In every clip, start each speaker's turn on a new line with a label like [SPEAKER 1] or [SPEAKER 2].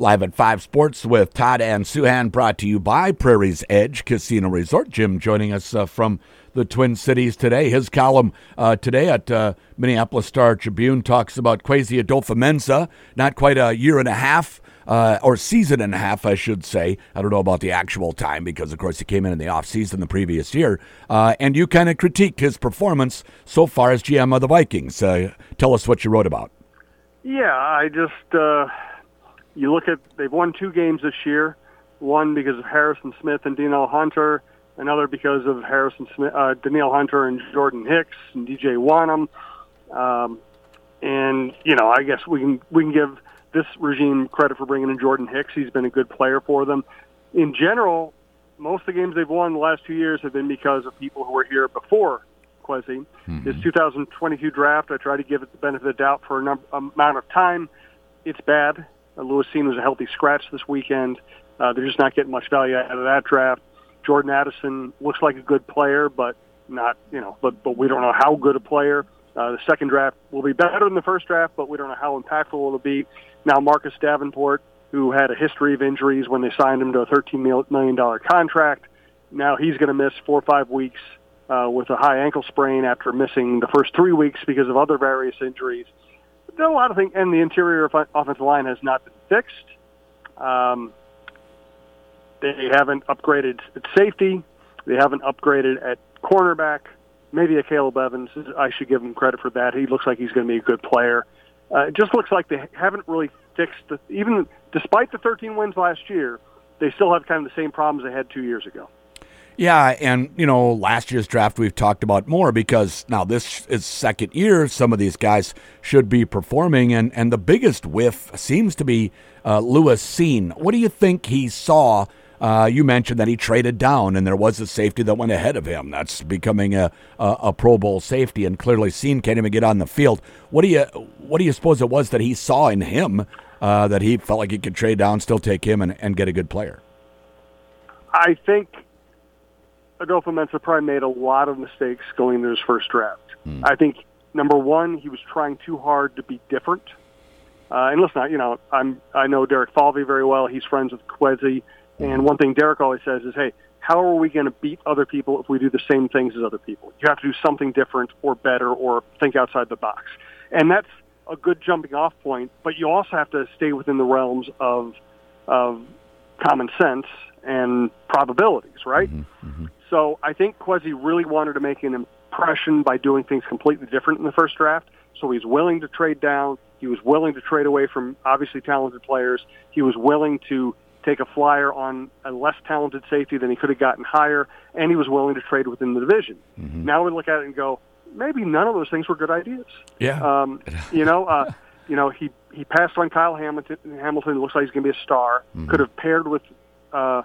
[SPEAKER 1] Live at 5 Sports with Todd and Souhan, brought to you by Prairie's Edge Casino Resort. Jim joining us uh, from the Twin Cities today. His column uh, today at uh, Minneapolis Star Tribune talks about Kwesi Adofo-Mensah, not quite a year and a half. Uh, or season and a half, I should say. I don't know about the actual time because, of course, he came in in the offseason the previous year. Uh, and you kind of critiqued his performance so far as GM of the Vikings. Uh, tell us what you wrote about.
[SPEAKER 2] Yeah, I just you look at they've won two games this year. One because of Harrison Smith and Danielle Hunter. Another because of Harrison Smith, uh, Danielle Hunter and Jordan Hicks and DJ Wonnum. Um, and you know, I guess we can we can give this regime credit for bringing in Jordan Hicks. He's been a good player for them. In general, most of the games they've won the last two years have been because of people who were here before Kwesi. Mm-hmm. His 2022 draft, I try to give it the benefit of the doubt for a number, amount of time. It's bad. Uh, Lewis Cine was a healthy scratch this weekend. Uh, they're just not getting much value out of that draft. Jordan Addison looks like a good player, but not you know, but but we don't know how good a player. Uh, the second draft will be better than the first draft, but we don't know how impactful it'll be. Now Marcus Davenport, who had a history of injuries when they signed him to a $13 million contract, now he's going to miss four or five weeks uh, with a high ankle sprain after missing the first three weeks because of other various injuries there a lot of things, and the interior offensive line has not been fixed. Um, they haven't upgraded at safety. They haven't upgraded at cornerback. Maybe Akayleb Evans. I should give him credit for that. He looks like he's going to be a good player. Uh, it just looks like they haven't really fixed the, even despite the 13 wins last year, they still have kind of the same problems they had two years ago.
[SPEAKER 1] Yeah, and you know, last year's draft we've talked about more because now this is second year. Some of these guys should be performing, and and the biggest whiff seems to be uh, Lewis Cine. What do you think he saw? Uh, you mentioned that he traded down, and there was a safety that went ahead of him. That's becoming a, a, a Pro Bowl safety, and clearly Cine can't even get on the field. What do you what do you suppose it was that he saw in him uh, that he felt like he could trade down, still take him, and, and get a good player?
[SPEAKER 2] I think Adofo-Mensah probably made a lot of mistakes going into his first draft. Mm. I think number one, he was trying too hard to be different. Uh, and listen, you know, I'm I know Derek Falvey very well. He's friends with Kwesi, and one thing Derek always says is, "Hey, how are we going to beat other people if we do the same things as other people? You have to do something different or better or think outside the box." And that's a good jumping off point, but you also have to stay within the realms of of common sense and probabilities, right? Mm-hmm, mm-hmm. So I think Kwesi really wanted to make an impression by doing things completely different in the first draft. So he's willing to trade down. He was willing to trade away from obviously talented players. He was willing to take a flyer on a less talented safety than he could have gotten higher, and he was willing to trade within the division. Mm-hmm. Now we look at it and go, maybe none of those things were good ideas.
[SPEAKER 1] Yeah.
[SPEAKER 2] Um, you know, uh, you know, he he passed on Kyle Hamilton. Hamilton looks like he's going to be a star. Mm-hmm. Could have paired with uh, uh,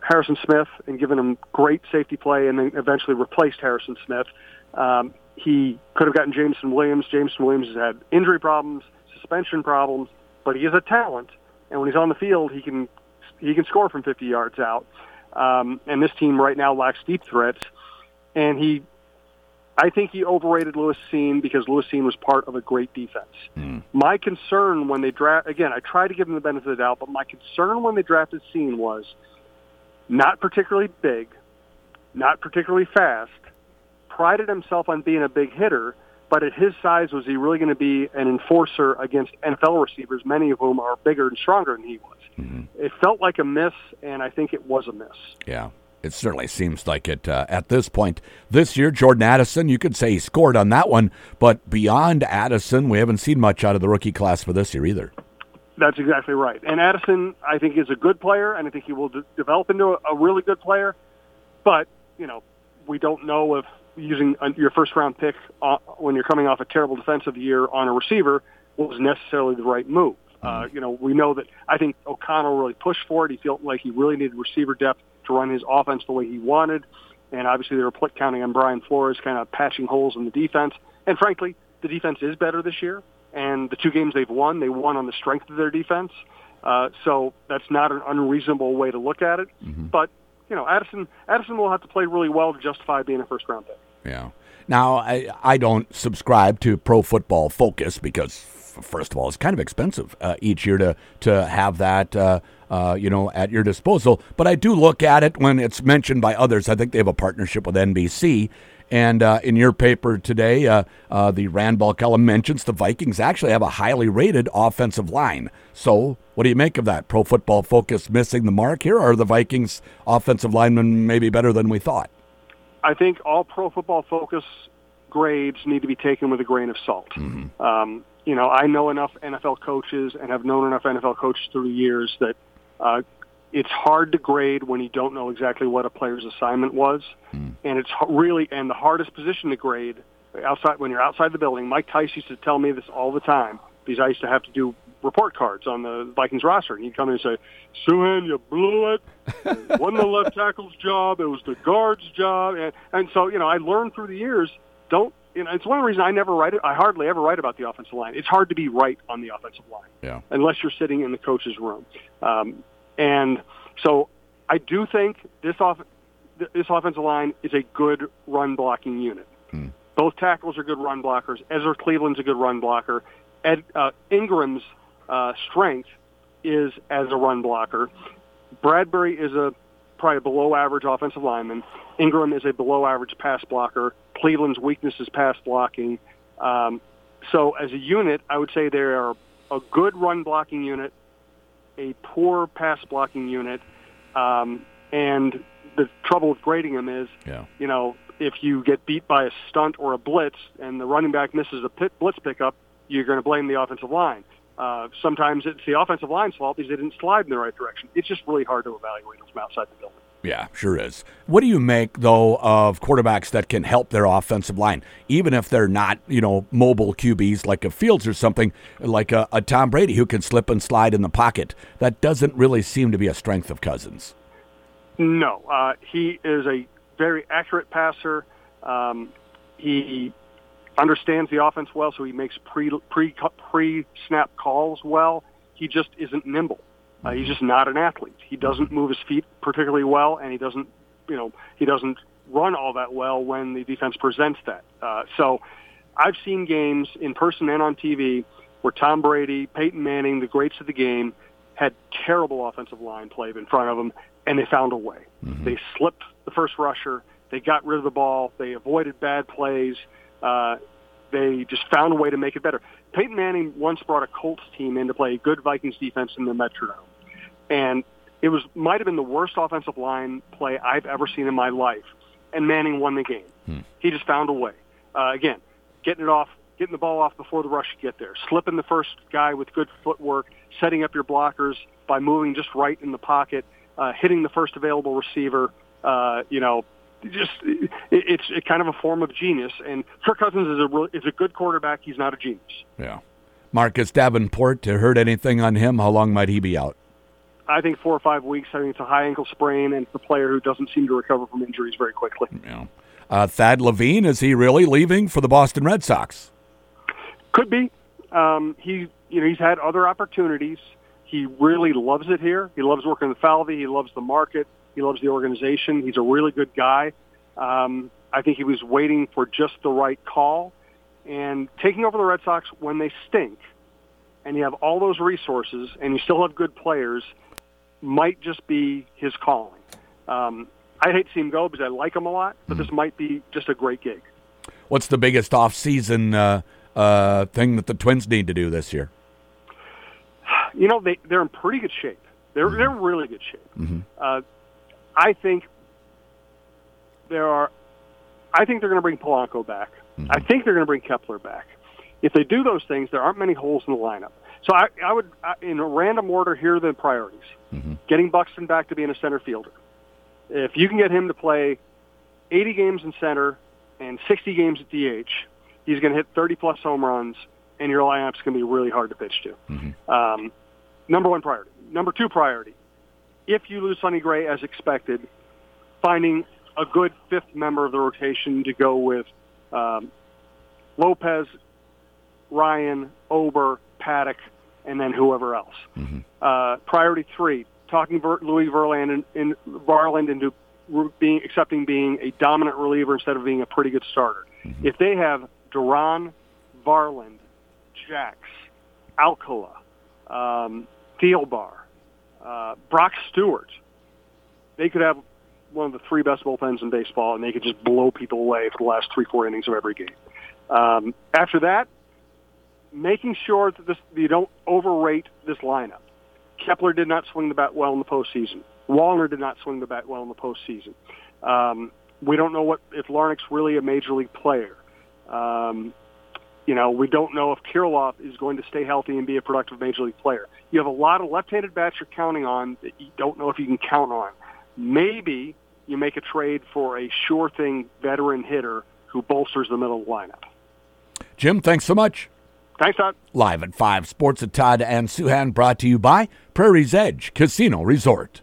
[SPEAKER 2] Harrison Smith and given him great safety play, and then eventually replaced Harrison Smith. Um, he could have gotten Jameson Williams. Jameson Williams has had injury problems, suspension problems, but he is a talent, and when he's on the field, he can he can score from 50 yards out. Um, and this team right now lacks deep threats, and he. I think he overrated Lewis Cine because Lewis Cine was part of a great defense. Mm. My concern when they draft again, I try to give him the benefit of the doubt, but my concern when they drafted Cine was not particularly big, not particularly fast, prided himself on being a big hitter, but at his size, was he really going to be an enforcer against NFL receivers, many of whom are bigger and stronger than he was? Mm-hmm. It felt like a miss, and I think it was a miss.
[SPEAKER 1] Yeah. It certainly seems like it uh, at this point. This year, Jordan Addison, you could say he scored on that one, but beyond Addison, we haven't seen much out of the rookie class for this year either.
[SPEAKER 2] That's exactly right. And Addison, I think, is a good player, and I think he will de- develop into a, a really good player. But you know, we don't know if using a, your first round pick uh, when you're coming off a terrible defensive year on a receiver was necessarily the right move. Uh, you know, we know that I think O'Connell really pushed for it. He felt like he really needed receiver depth to run his offense the way he wanted. And obviously they were counting on Brian Flores kind of patching holes in the defense. And frankly, the defense is better this year and the two games they've won, they won on the strength of their defense. Uh, so that's not an unreasonable way to look at it. Mm-hmm. But you know, Addison Addison will have to play really well to justify being a first round pick.
[SPEAKER 1] Yeah. Now I I don't subscribe to Pro Football Focus because first of all, it's kind of expensive uh, each year to to have that. Uh, uh, you know, at your disposal. But I do look at it when it's mentioned by others. I think they have a partnership with NBC, and uh, in your paper today, uh, uh, the Randball column mentions the Vikings actually have a highly rated offensive line. So, what do you make of that? Pro Football Focus missing the mark here, or are the Vikings' offensive linemen maybe better than we thought?
[SPEAKER 2] I think all Pro Football Focus grades need to be taken with a grain of salt. Mm-hmm. Um, you know, I know enough NFL coaches and have known enough NFL coaches through the years that uh, it's hard to grade when you don't know exactly what a player's assignment was, mm. and it's really and the hardest position to grade outside when you're outside the building. Mike Tice used to tell me this all the time because I used to have to do report cards on the Vikings roster, and he'd come in and say, "Souhan, you blew it. It wasn't the left tackle's job; it was the guard's job." And and so you know, I learned through the years. Don't you know, it's one of the reasons I never write it. I hardly ever write about the offensive line. It's hard to be right on the offensive line,
[SPEAKER 1] yeah.
[SPEAKER 2] unless you're sitting in the coach's room. Um, and so I do think this off this offensive line is a good run blocking unit. Hmm. Both tackles are good run blockers. Ezra Cleveland's a good run blocker. Ed, uh, Ingram's uh, strength is as a run blocker. Bradbury is a probably a below average offensive lineman. Ingram is a below average pass blocker. Cleveland's weakness is pass blocking. Um, so as a unit, I would say they are a good run blocking unit a poor pass blocking unit, um, and the trouble with grading them is,
[SPEAKER 1] yeah.
[SPEAKER 2] you know, if you get beat by a stunt or a blitz and the running back misses a pit, blitz pickup, you're going to blame the offensive line. Uh, sometimes it's the offensive line's fault because they didn't slide in the right direction. It's just really hard to evaluate them from outside the building.
[SPEAKER 1] Yeah, sure is. What do you make though of quarterbacks that can help their offensive line, even if they're not, you know, mobile QBs like a Fields or something like a, a Tom Brady who can slip and slide in the pocket? That doesn't really seem to be a strength of Cousins.
[SPEAKER 2] No, uh, he is a very accurate passer. Um, he understands the offense well, so he makes pre pre pre snap calls well. He just isn't nimble. Uh, he's just not an athlete. He doesn't move his feet particularly well, and he doesn't, you know, he doesn't run all that well when the defense presents that. Uh, so, I've seen games in person and on TV where Tom Brady, Peyton Manning, the greats of the game, had terrible offensive line play in front of them, and they found a way. Mm-hmm. They slipped the first rusher. They got rid of the ball. They avoided bad plays. Uh, they just found a way to make it better. Peyton Manning once brought a Colts team in to play a good Vikings defense in the Metrodome and it was might have been the worst offensive line play I've ever seen in my life. And Manning won the game. Hmm. He just found a way. Uh, again, getting it off, getting the ball off before the rush could get there, slipping the first guy with good footwork, setting up your blockers by moving just right in the pocket, uh, hitting the first available receiver. Uh, you know, just it, it's it kind of a form of genius. And Kirk Cousins is a is a good quarterback. He's not a genius.
[SPEAKER 1] Yeah. Marcus Davenport, to heard anything on him? How long might he be out?
[SPEAKER 2] I think four or five weeks. I think it's a high ankle sprain, and it's a player who doesn't seem to recover from injuries very quickly.
[SPEAKER 1] Yeah. Uh, Thad Levine is he really leaving for the Boston Red Sox?
[SPEAKER 2] Could be. Um, he, you know, he's had other opportunities. He really loves it here. He loves working in the Falvey. He loves the market. He loves the organization. He's a really good guy. Um, I think he was waiting for just the right call. And taking over the Red Sox when they stink, and you have all those resources, and you still have good players, might just be his calling. Um, I hate to see him go because I like him a lot, but mm-hmm. this might be just a great gig.
[SPEAKER 1] What's the biggest off-season uh, uh, thing that the Twins need to do this year?
[SPEAKER 2] You know, they they're in pretty good shape. They're mm-hmm. they're really good shape.
[SPEAKER 1] Mm-hmm.
[SPEAKER 2] Uh, I think there are. I think they're going to bring Polanco back. Mm-hmm. I think they're going to bring Kepler back. If they do those things, there aren't many holes in the lineup. So I, I would, in a random order, here are the priorities.
[SPEAKER 1] Mm-hmm.
[SPEAKER 2] Getting Buxton back to being a center fielder. If you can get him to play 80 games in center and 60 games at DH, he's going to hit 30 plus home runs, and your lineup's going to be really hard to pitch to.
[SPEAKER 1] Mm-hmm.
[SPEAKER 2] Um, number one priority. Number two priority. If you lose Sonny Gray as expected, finding a good fifth member of the rotation to go with um, Lopez, Ryan, Ober, Paddock, and then whoever else.
[SPEAKER 1] Mm-hmm.
[SPEAKER 2] Uh, priority three, talking Ver- Louis Varland in, in Varland into being accepting being a dominant reliever instead of being a pretty good starter.
[SPEAKER 1] Mm-hmm.
[SPEAKER 2] If they have Duran, Varland, Jax, Alcala, um, Thielbar, uh, Brock Stewart, they could have one of the three best bullpens in baseball, and they could just blow people away for the last three, four innings of every game. Um, after that, making sure that this, you don't overrate this lineup. Kepler did not swing the bat well in the postseason. Wallner did not swing the bat well in the postseason. Um, we don't know what if Larnach's really a major league player. Um, you know, we don't know if Kirilloff is going to stay healthy and be a productive major league player. You have a lot of left-handed bats you're counting on that you don't know if you can count on. Maybe you make a trade for a sure thing veteran hitter who bolsters the middle of the lineup.
[SPEAKER 1] Jim, thanks so much.
[SPEAKER 2] Thanks, Todd.
[SPEAKER 1] Live at 5 Sports at Todd and Souhan, brought to you by Prairie's Edge Casino Resort.